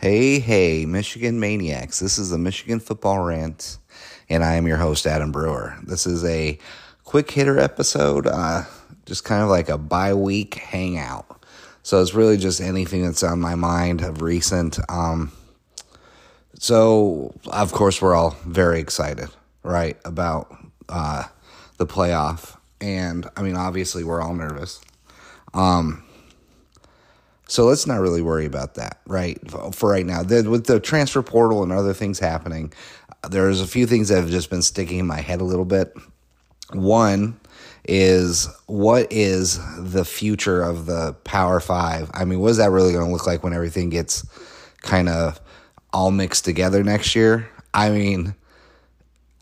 Hey, hey, Michigan Maniacs. This is the Michigan Football Rant, and I am your host, Adam Brewer. This is a quick hitter episode, uh, just kind of like a bye week hangout. So it's really just anything that's on my mind of recent. Um, so, of course, we're all very excited, right, about uh, the playoff. And I mean, obviously, we're all nervous. Um, so let's not really worry about that, right? For right now, the, with the transfer portal and other things happening, there's a few things that have just been sticking in my head a little bit. One is what is the future of the Power Five? I mean, what is that really going to look like when everything gets kind of all mixed together next year? I mean,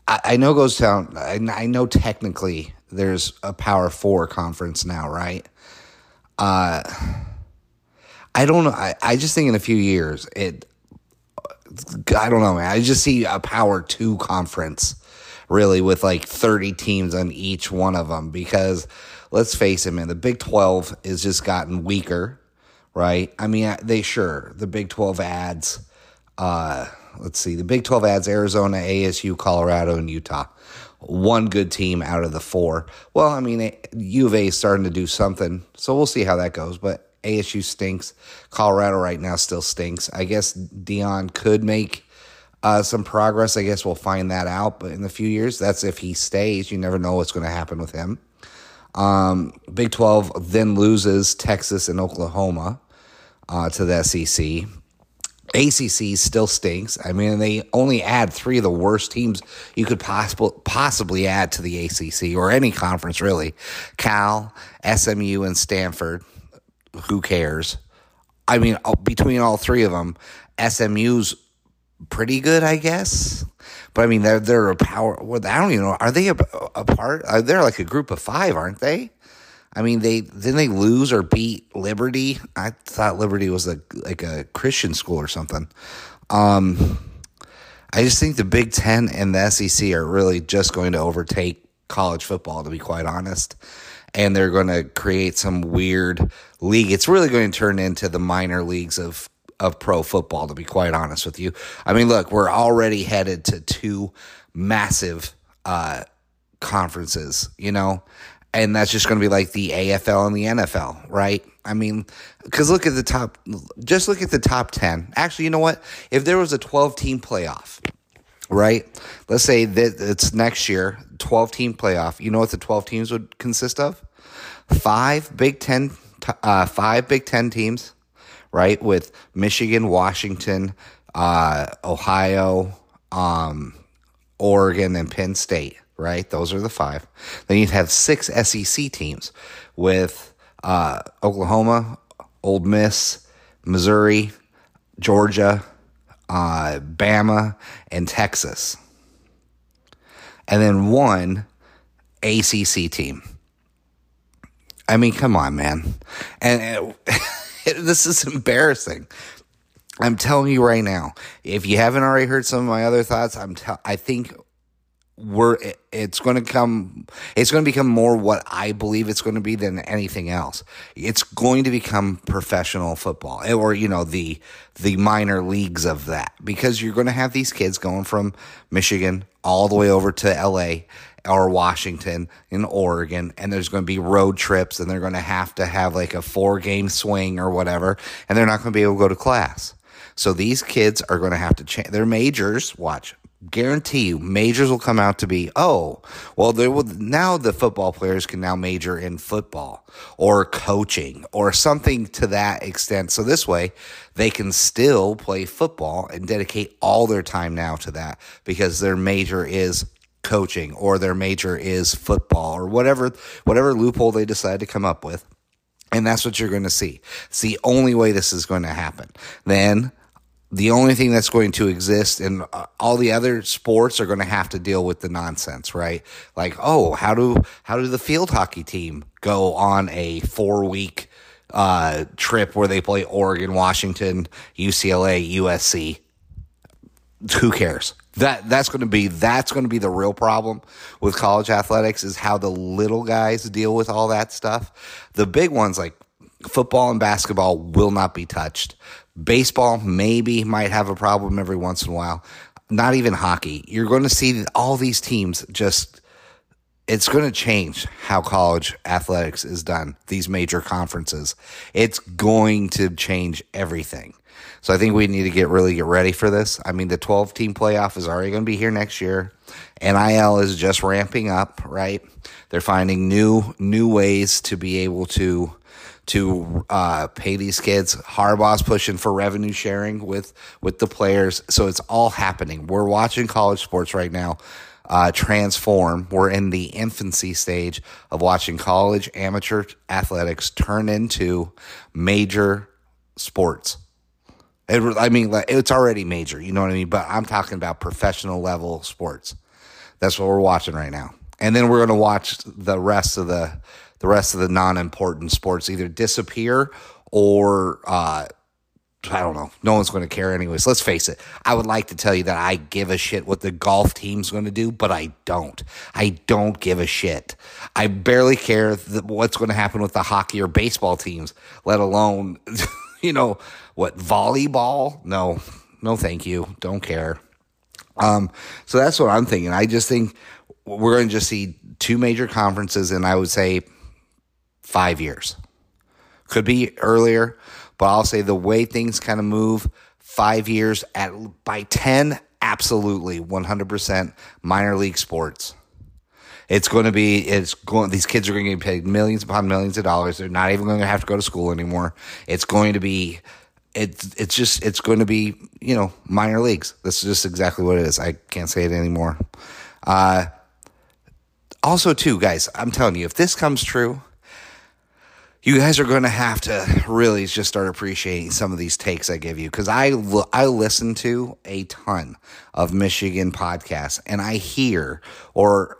I, I know goes down. I, I know technically there's a Power Four conference now, right? Uh I don't know. I, I just think in a few years, it, I don't know, man. I just see a power two conference really with like 30 teams on each one of them because let's face it, man, the Big 12 has just gotten weaker, right? I mean, they sure, the Big 12 adds, uh, let's see, the Big 12 adds Arizona, ASU, Colorado, and Utah. One good team out of the four. Well, I mean, U of A is starting to do something, so we'll see how that goes. But ASU stinks. Colorado right now still stinks. I guess Deion could make uh, some progress. I guess we'll find that out. But in a few years, that's if he stays. You never know what's going to happen with him. Um, Big 12 then loses Texas and Oklahoma uh, to the SEC. ACC still stinks. I mean, they only add three of the worst teams you could possibly possibly add to the ACC or any conference really: Cal, SMU, and Stanford who cares? I mean, between all three of them, SMU's pretty good, I guess. But I mean, they're they're a power. Well, I don't even know. Are they a, a part? Are they're like a group of five, aren't they? I mean, they didn't they lose or beat Liberty? I thought Liberty was a like a Christian school or something. Um, I just think the Big Ten and the SEC are really just going to overtake college football. To be quite honest, and they're going to create some weird league. It's really going to turn into the minor leagues of of pro football to be quite honest with you. I mean, look, we're already headed to two massive uh, conferences, you know, and that's just going to be like the AFL and the NFL, right? I mean, because look at the top, just look at the top 10. Actually, you know what? If there was a 12 team playoff, right? Let's say that it's next year, 12 team playoff. You know what the 12 teams would consist of? Five Big Ten uh, five Big Ten teams, right? With Michigan, Washington, uh, Ohio, um, Oregon, and Penn State, right? Those are the five. Then you'd have six SEC teams with uh, Oklahoma, Ole Miss, Missouri, Georgia, uh, Bama, and Texas. And then one ACC team. I mean, come on, man. And this is embarrassing. I'm telling you right now, if you haven't already heard some of my other thoughts, I'm I think we're it's going to come it's going to become more what I believe it's going to be than anything else. It's going to become professional football eh, or you know the the minor leagues of that because you're going to have these kids going from Michigan all the way over to LA or Washington in Oregon, and there's going to be road trips, and they're going to have to have like a four game swing or whatever, and they're not going to be able to go to class. So these kids are going to have to change their majors. Watch, guarantee you, majors will come out to be oh, well, there will now the football players can now major in football or coaching or something to that extent. So this way, they can still play football and dedicate all their time now to that because their major is coaching or their major is football or whatever whatever loophole they decide to come up with. And that's what you're going to see. It's the only way this is going to happen. Then the only thing that's going to exist and uh, all the other sports are going to have to deal with the nonsense right? Like oh how do how do the field hockey team go on a four week uh, trip where they play oregon washington ucla usc who cares? That that's going to be that's going to be the real problem with college athletics is how the little guys deal with all that stuff. The big ones like football and basketball will not be touched Baseball maybe might have a problem every once in a while. Not even hockey. You're going to see all these teams just it's going to change how college athletics is done, these major conferences. It's going to change everything. So I think we need to get really get ready for this. I mean, the 12 team playoff is already going to be here next year. NIL is just ramping up, right? They're finding new new ways to be able to to uh, pay these kids. Harbaugh's pushing for revenue sharing with with the players, so it's all happening. We're watching college sports right now uh, transform. We're in the infancy stage of watching college amateur athletics turn into major sports. It, I mean, it's already major, you know what I mean? But I'm talking about professional level sports. That's what we're watching right now. And then we're going to watch the rest of the the rest of the non-important sports either disappear or uh, I don't know. No one's going to care anyways. Let's face it. I would like to tell you that I give a shit what the golf team's going to do, but I don't. I don't give a shit. I barely care what's going to happen with the hockey or baseball teams, let alone, you know, what volleyball? No, no, thank you. Don't care. Um, so that's what I'm thinking. I just think we're going to just see two major conferences, and I would say five years. Could be earlier, but I'll say the way things kind of move, five years at by 10, absolutely 100% minor league sports. It's going to be, it's going, these kids are going to get paid millions upon millions of dollars. They're not even going to have to go to school anymore. It's going to be, it's, it's just, it's going to be, you know, minor leagues. This is just exactly what it is. I can't say it anymore. Uh, also, too, guys, I'm telling you, if this comes true, you guys are going to have to really just start appreciating some of these takes I give you because I I listen to a ton of Michigan podcasts and I hear or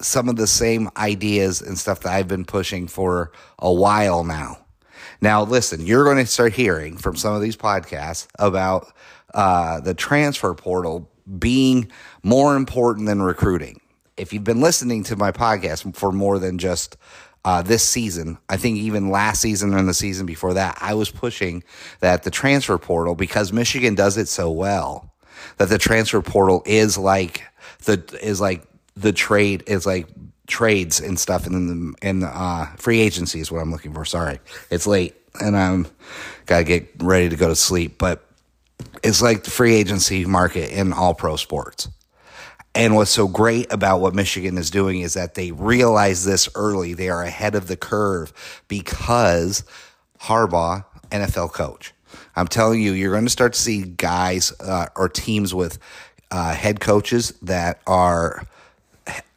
some of the same ideas and stuff that I've been pushing for a while now. Now, listen, you're going to start hearing from some of these podcasts about uh, the transfer portal being more important than recruiting. If you've been listening to my podcast for more than just uh, this season, I think even last season and the season before that, I was pushing that the transfer portal, because Michigan does it so well, that the transfer portal is like the is like the trade is like trades and stuff in the the uh, free agency is what I'm looking for. Sorry, it's late and I'm gotta get ready to go to sleep, but it's like the free agency market in all pro sports. And what's so great about what Michigan is doing is that they realize this early. They are ahead of the curve because Harbaugh, NFL coach. I'm telling you, you're going to start to see guys uh, or teams with uh, head coaches that are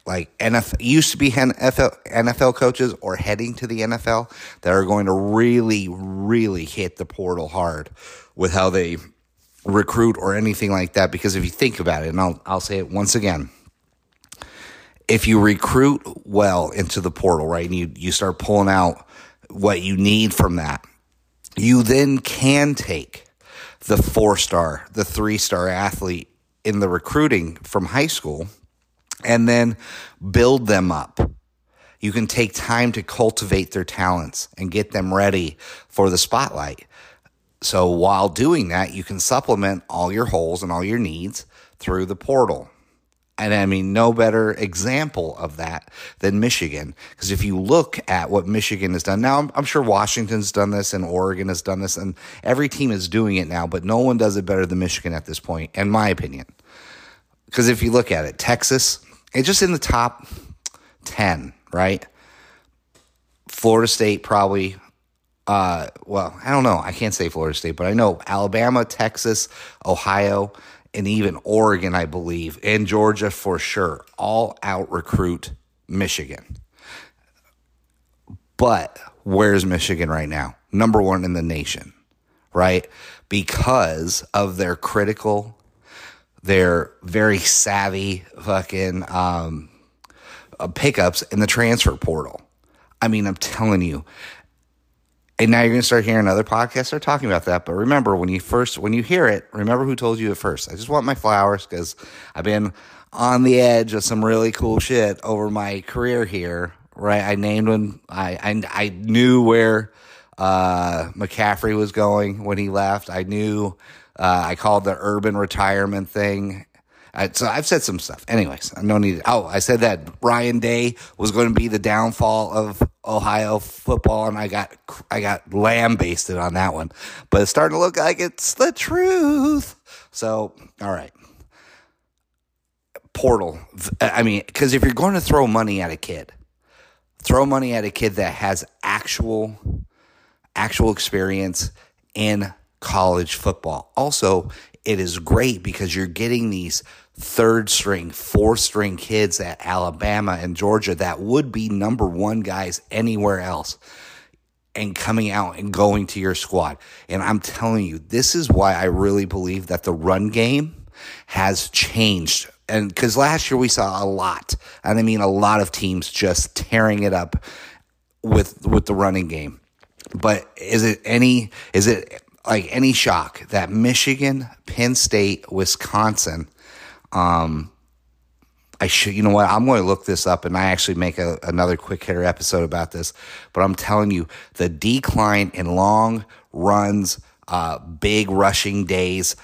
like NFL used to be NFL, NFL coaches or heading to the NFL that are going to really, really hit the portal hard with how they recruit or anything like that because if you think about it, and I'll, I'll say it once again, if you recruit well into the portal, right, and you, you start pulling out what you need from that, you then can take the four star, the three star athlete in the recruiting from high school and then build them up. You can take time to cultivate their talents and get them ready for the spotlight. So while doing that, you can supplement all your holes and all your needs through the portal. And I mean, no better example of that than Michigan. Because if you look at what Michigan has done now, I'm, I'm, sure Washington's done this and Oregon has done this, and every team is doing it now, but no one does it better than Michigan at this point, in my opinion. Because if you look at it, Texas, it's just in the top 10, right? Florida State probably uh, well, I don't know. I can't say Florida State, but I know Alabama, Texas, Ohio, and even Oregon, I believe, and Georgia for sure, all out recruit Michigan. But where's Michigan right now? Number one in the nation, right? because of their critical, their very savvy fucking um, uh, pickups in the transfer portal. I mean, I'm telling you. And now you're going to start hearing other podcasts start talking about that. But remember, when you first, when you hear it, remember who told you it first. I just want my flowers because I've been on the edge of some really cool shit over my career here. Right, I named one. I I, I knew where uh, McCaffrey was going when he left. I knew. Uh, I called the Urban retirement thing I, so I've said some stuff. Anyways, no need. Oh, I said that Ryan Day was going to be the downfall of Ohio football, and I got I got lambasted on that one. But it's starting to look like it's the truth. So, all right. Portal. I mean, because if you're going to throw money at a kid, throw money at a kid that has actual actual experience in college football. Also, it is great because you're getting these third string, fourth string kids at Alabama and Georgia that would be number one guys anywhere else and coming out and going to your squad. And I'm telling you, this is why I really believe that the run game has changed. And because last year we saw a lot, and I mean a lot of teams just tearing it up with with the running game. But is it any is it like any shock that Michigan, Penn State, Wisconsin um, I should, you know what? I'm going to look this up and I actually make a, another quick hitter episode about this. But I'm telling you, the decline in long runs, uh, big rushing days,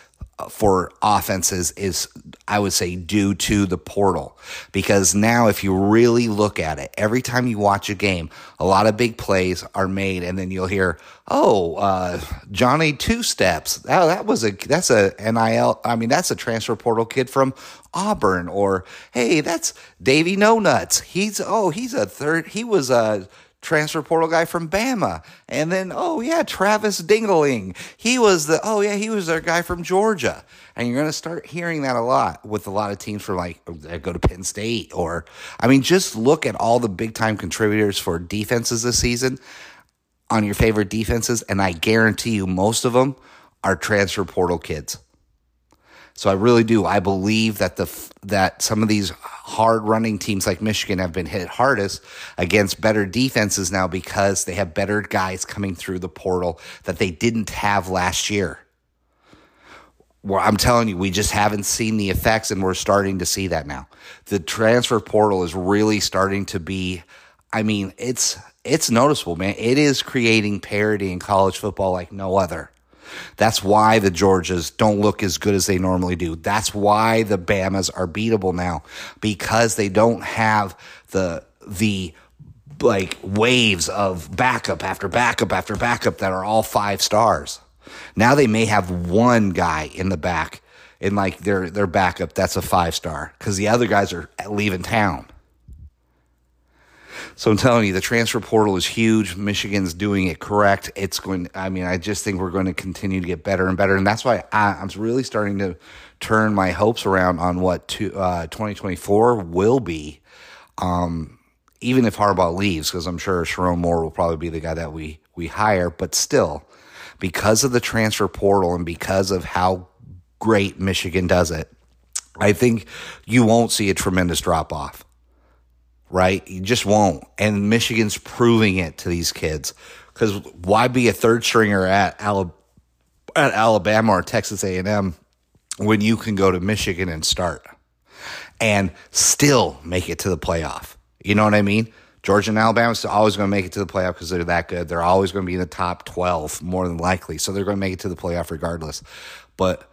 for offenses is, I would say, due to the portal. Because now, if you really look at it, every time you watch a game, a lot of big plays are made, and then you'll hear, "Oh, uh, Johnny two steps. Oh, that was a that's a nil. I mean, that's a transfer portal kid from Auburn." Or, "Hey, that's Davy No Nuts. He's oh, he's a third. He was a." transfer portal guy from Bama. And then, oh yeah, Travis Dingling. He was the, oh yeah, he was their guy from Georgia. And you're going to start hearing that a lot with a lot of teams from like, go to Penn State or, I mean, just look at all the big time contributors for defenses this season on your favorite defenses. And I guarantee you, most of them are transfer portal kids. So I really do. I believe that the that some of these hard running teams like Michigan have been hit hardest against better defenses now because they have better guys coming through the portal that they didn't have last year. Well, I'm telling you, we just haven't seen the effects, and we're starting to see that now. The transfer portal is really starting to be. I mean, it's it's noticeable, man. It is creating parity in college football like no other. That's why the Georgias don't look as good as they normally do. That's why the Bamas are beatable now because they don't have the the like waves of backup after backup after backup that are all five stars. Now they may have one guy in the back in like their their backup that's a five star because the other guys are leaving town. So I'm telling you, the transfer portal is huge. Michigan's doing it correct. It's going. I mean, I just think we're going to continue to get better and better, and that's why I, am really starting to turn my hopes around on what to, uh, 2024 will be. Um, even if Harbaugh leaves, because I'm sure Sherrone Moore will probably be the guy that we we hire, but still, because of the transfer portal and because of how great Michigan does it, I think you won't see a tremendous drop off right? You just won't. And Michigan's proving it to these kids. Because why be a third stringer at, at Alabama or Texas A&M when you can go to Michigan and start and still make it to the playoff? You know what I mean? Georgia and Alabama are always going to make it to the playoff because they're that good. They're always going to be in the top 12, more than likely. So they're going to make it to the playoff regardless. But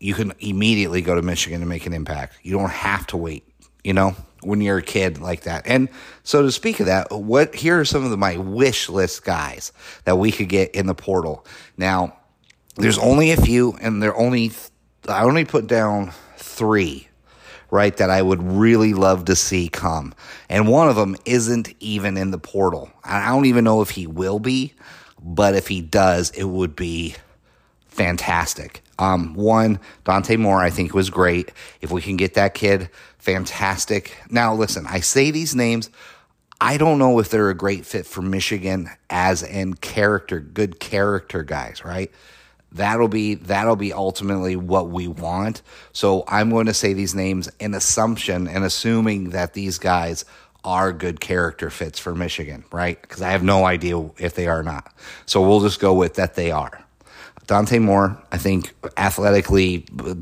you can immediately go to Michigan and make an impact. You don't have to wait, you know? When you're a kid like that. And so to speak of that, what here are some of the, my wish list guys that we could get in the portal. Now, there's only a few, and they're only I only put down three, right? That I would really love to see come, and one of them isn't even in the portal. I don't even know if he will be, but if he does, it would be fantastic. Um, one, Dante Moore, I think was great. If we can get that kid fantastic. Now, listen, I say these names. I don't know if they're a great fit for Michigan as in character, good character guys, right? That'll be that'll be ultimately what we want. So I'm going to say these names in assumption and assuming that these guys are good character fits for Michigan, right? Because I have no idea if they are not. So we'll just go with that they are. Dante Moore, I think athletically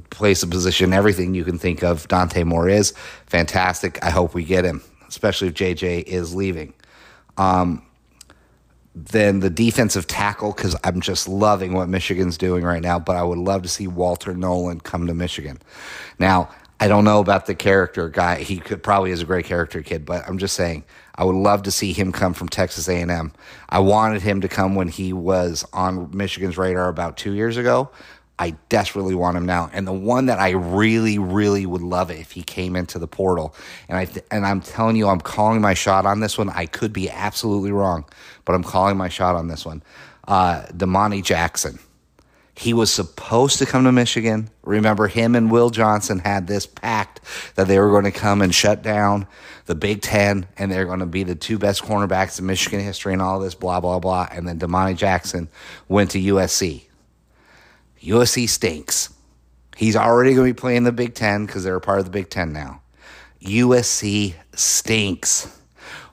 plays a position, everything you can think of. Dante Moore is fantastic. I hope we get him, especially if JJ is leaving. Um, then the defensive tackle, because I'm just loving what Michigan's doing right now, but I would love to see Walter Nolen come to Michigan. Now, I don't know about the character guy. He could probably is a great character kid, but I'm just saying I would love to see him come from Texas A&M. I wanted him to come when he was on Michigan's radar about two years ago. I desperately want him now. And the one that I really, really would love if he came into the portal. And I th- and I'm telling you, I'm calling my shot on this one. I could be absolutely wrong, but I'm calling my shot on this one. Uh, Jackson. He was supposed to come to Michigan. Remember, him and Will Johnson had this pact that they were going to come and shut down the Big Ten, and they're going to be the two best cornerbacks in Michigan history and all this, blah, blah, blah. And then Domani Jackson went to USC. USC stinks. He's already going to be playing the Big Ten because they're a part of the Big Ten now. USC stinks.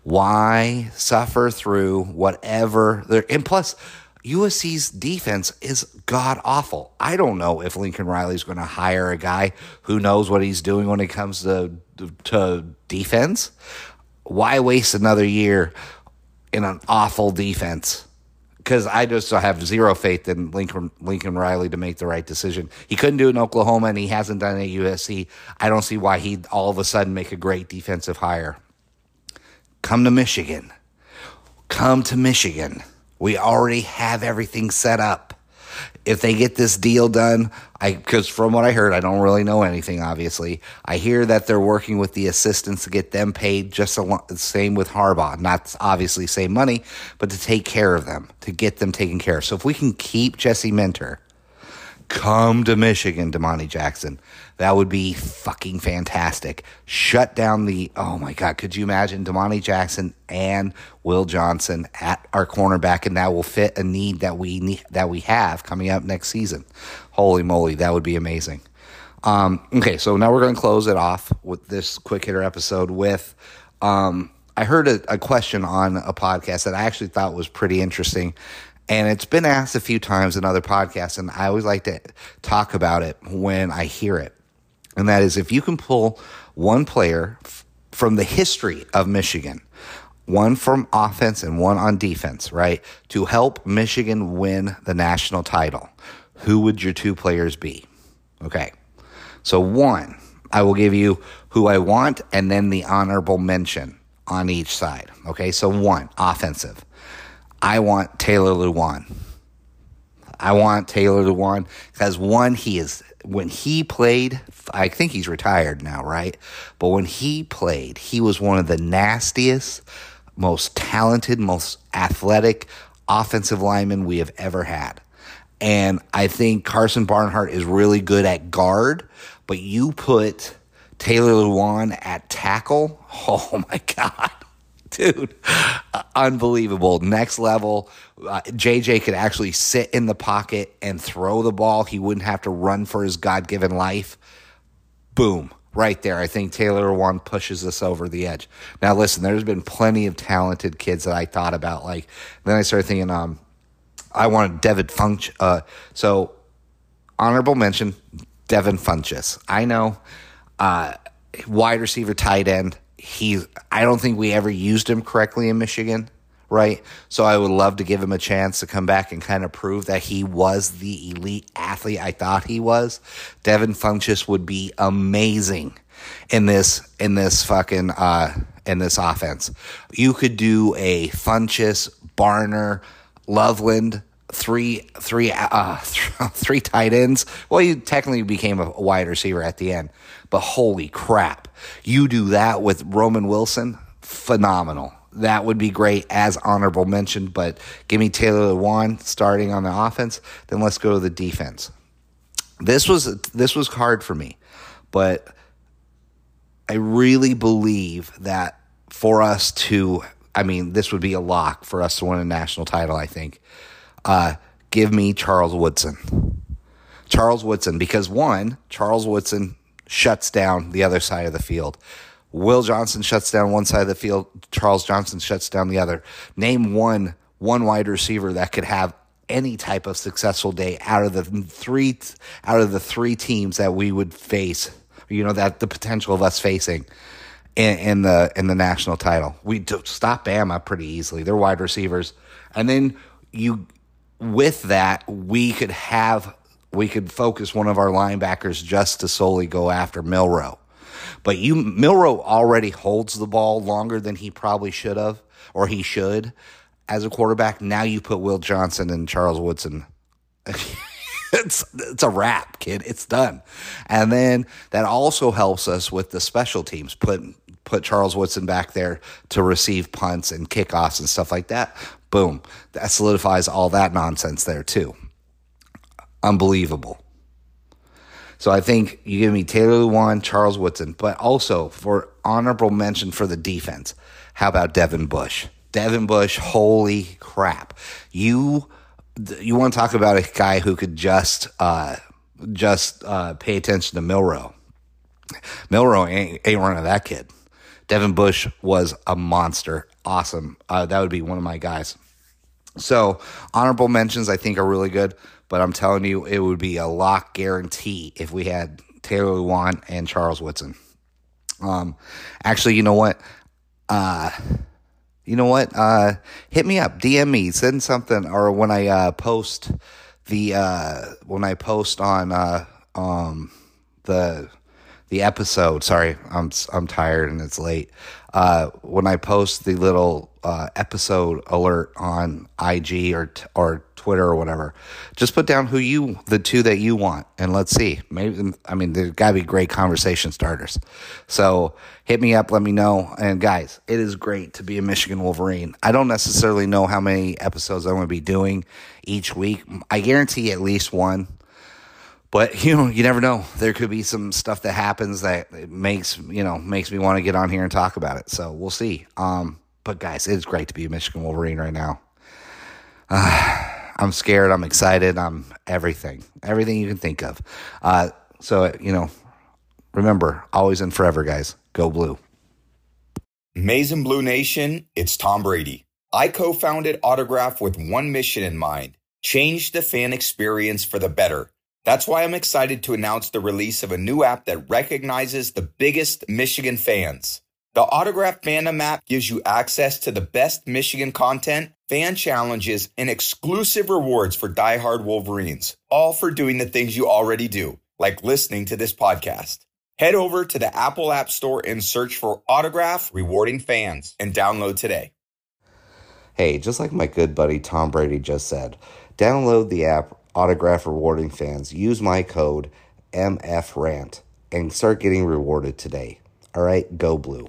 Why suffer through whatever? And plus, USC's defense is god awful. I don't know if Lincoln Riley's going to hire a guy who knows what he's doing when it comes to to defense. Why waste another year in an awful defense? Because I just have zero faith in Lincoln Lincoln Riley to make the right decision. He couldn't do it in Oklahoma, and he hasn't done it at USC. I don't see why he'd all of a sudden make a great defensive hire. Come to Michigan. Come to Michigan. We already have everything set up. If they get this deal done, I because from what I heard, I don't really know anything. Obviously, I hear that they're working with the assistants to get them paid just the same with Harbaugh. Not obviously same money, but to take care of them, to get them taken care of. So if we can keep Jesse Minter, come to Michigan, Domani Jackson. That would be fucking fantastic. Shut down the oh my god, could you imagine Domani Jackson and Will Johnson at our cornerback and that will fit a need that we need that we have coming up next season. Holy moly, that would be amazing. Um, okay, so now we're going to close it off with this quick hitter episode with um, I heard a, a, question on a podcast that I actually thought was pretty interesting. And it's been asked a few times in other podcasts, and I always like to talk about it when I hear it. And that is if you can pull one player f- from the history of Michigan, one from offense and one on defense, right, to help Michigan win the national title, who would your two players be? Okay. So, one, I will give you who I want and then the honorable mention on each side. Okay. So, one, offensive. I want Taylor Lewan. I want Taylor Lewan because one, he is when he played, I think he's retired now, right? But when he played, he was one of the nastiest, most talented, most athletic offensive linemen we have ever had. And I think Karsen Barnhart is really good at guard, but you put Taylor Lewan at tackle, oh my God dude, unbelievable. Next level. Uh, JJ could actually sit in the pocket and throw the ball. He wouldn't have to run for his God given life. Boom. Right there. I think Taylor Lewan pushes us over the edge. Now, listen, there's been plenty of talented kids that I thought about. Like, then I started thinking, um, I wanted Devin Funch. Uh, so, honorable mention, Devin Funchess. I know, uh, wide receiver, tight end he's I don't think we ever used him correctly in Michigan, right? So I would love to give him a chance to come back and kind of prove that he was the elite athlete I thought he was. Devin Funchess would be amazing in this in this fucking uh in this offense. You could do a Funchess, Barner, Loveland three three uh three tight ends. Well, you technically became a wide receiver at the end, but holy crap. You do that with Roman Wilson, phenomenal. That would be great as honorable mention, but give me Taylor Lewan starting on the offense, then let's go to the defense. This was this was hard for me, but I really believe that for us to I mean, this would be a lock for us to win a national title, I think. Uh, give me Charles Woodson. Charles Woodson, because one, Charles Woodson shuts down the other side of the field. Will Johnson shuts down one side of the field. Charles Johnson shuts down the other. Name one one wide receiver that could have any type of successful day out of the three out of the three teams that we would face. You know that the potential of us facing in, in the in the national title. We'd stop Bama pretty easily. Their wide receivers, and then you with that we could have we could focus one of our linebackers just to solely go after Milroe. But you Milroe already holds the ball longer than he probably should have or he should as a quarterback. Now you put Will Johnson and Charles Woodson. it's it's a wrap, kid. It's done. And then that also helps us with the special teams. Put put Charles Woodson back there to receive punts and kickoffs and stuff like that. Boom. That solidifies all that nonsense there too. Unbelievable. So I think you give me Taylor Lewan, Charles Woodson, but also for honorable mention for the defense. How about Devin Bush? Devin Bush, holy crap. You you want to talk about a guy who could just uh, just uh, pay attention to Milroe. Milroe ain't, ain't running that kid. Devin Bush was a monster. Awesome. Uh, that would be one of my guys. So honorable mentions I think are really good, but I'm telling you it would be a lock guarantee if we had Taylor Lewan and Charles Woodson. Um, actually, you know what? Uh, you know what? Uh, hit me up, DM me, send something, or when I uh, post the uh, when I post on uh, um, the the episode. Sorry, I'm I'm tired and it's late. Uh, when I post the little uh, episode alert on IG or or Twitter or whatever, just put down who you the two that you want, and let's see. Maybe I mean there's got to be great conversation starters. So hit me up, let me know. And guys, it is great to be a Michigan Wolverine. I don't necessarily know how many episodes I'm going to be doing each week. I guarantee at least one but you know, you never know. There could be some stuff that happens that makes you know makes me want to get on here and talk about it. So we'll see. Um, but guys, it's great to be a Michigan Wolverine right now. Uh, I'm scared. I'm excited. I'm everything, everything you can think of. Uh, so you know, remember, always and forever, guys. Go blue. Maize and Blue Nation. It's Tom Brady. I co-founded Autograph with one mission in mind: change the fan experience for the better. That's why I'm excited to announce the release of a new app that recognizes the biggest Michigan fans. The Autograph Fandom app gives you access to the best Michigan content, fan challenges, and exclusive rewards for diehard Wolverines, all for doing the things you already do, like listening to this podcast. Head over to the Apple App Store and search for Autograph Rewarding Fans and download today. Hey, just like my good buddy Tom Brady just said, download the app autograph rewarding fans, use my code MFRANT and start getting rewarded today. All right, go blue.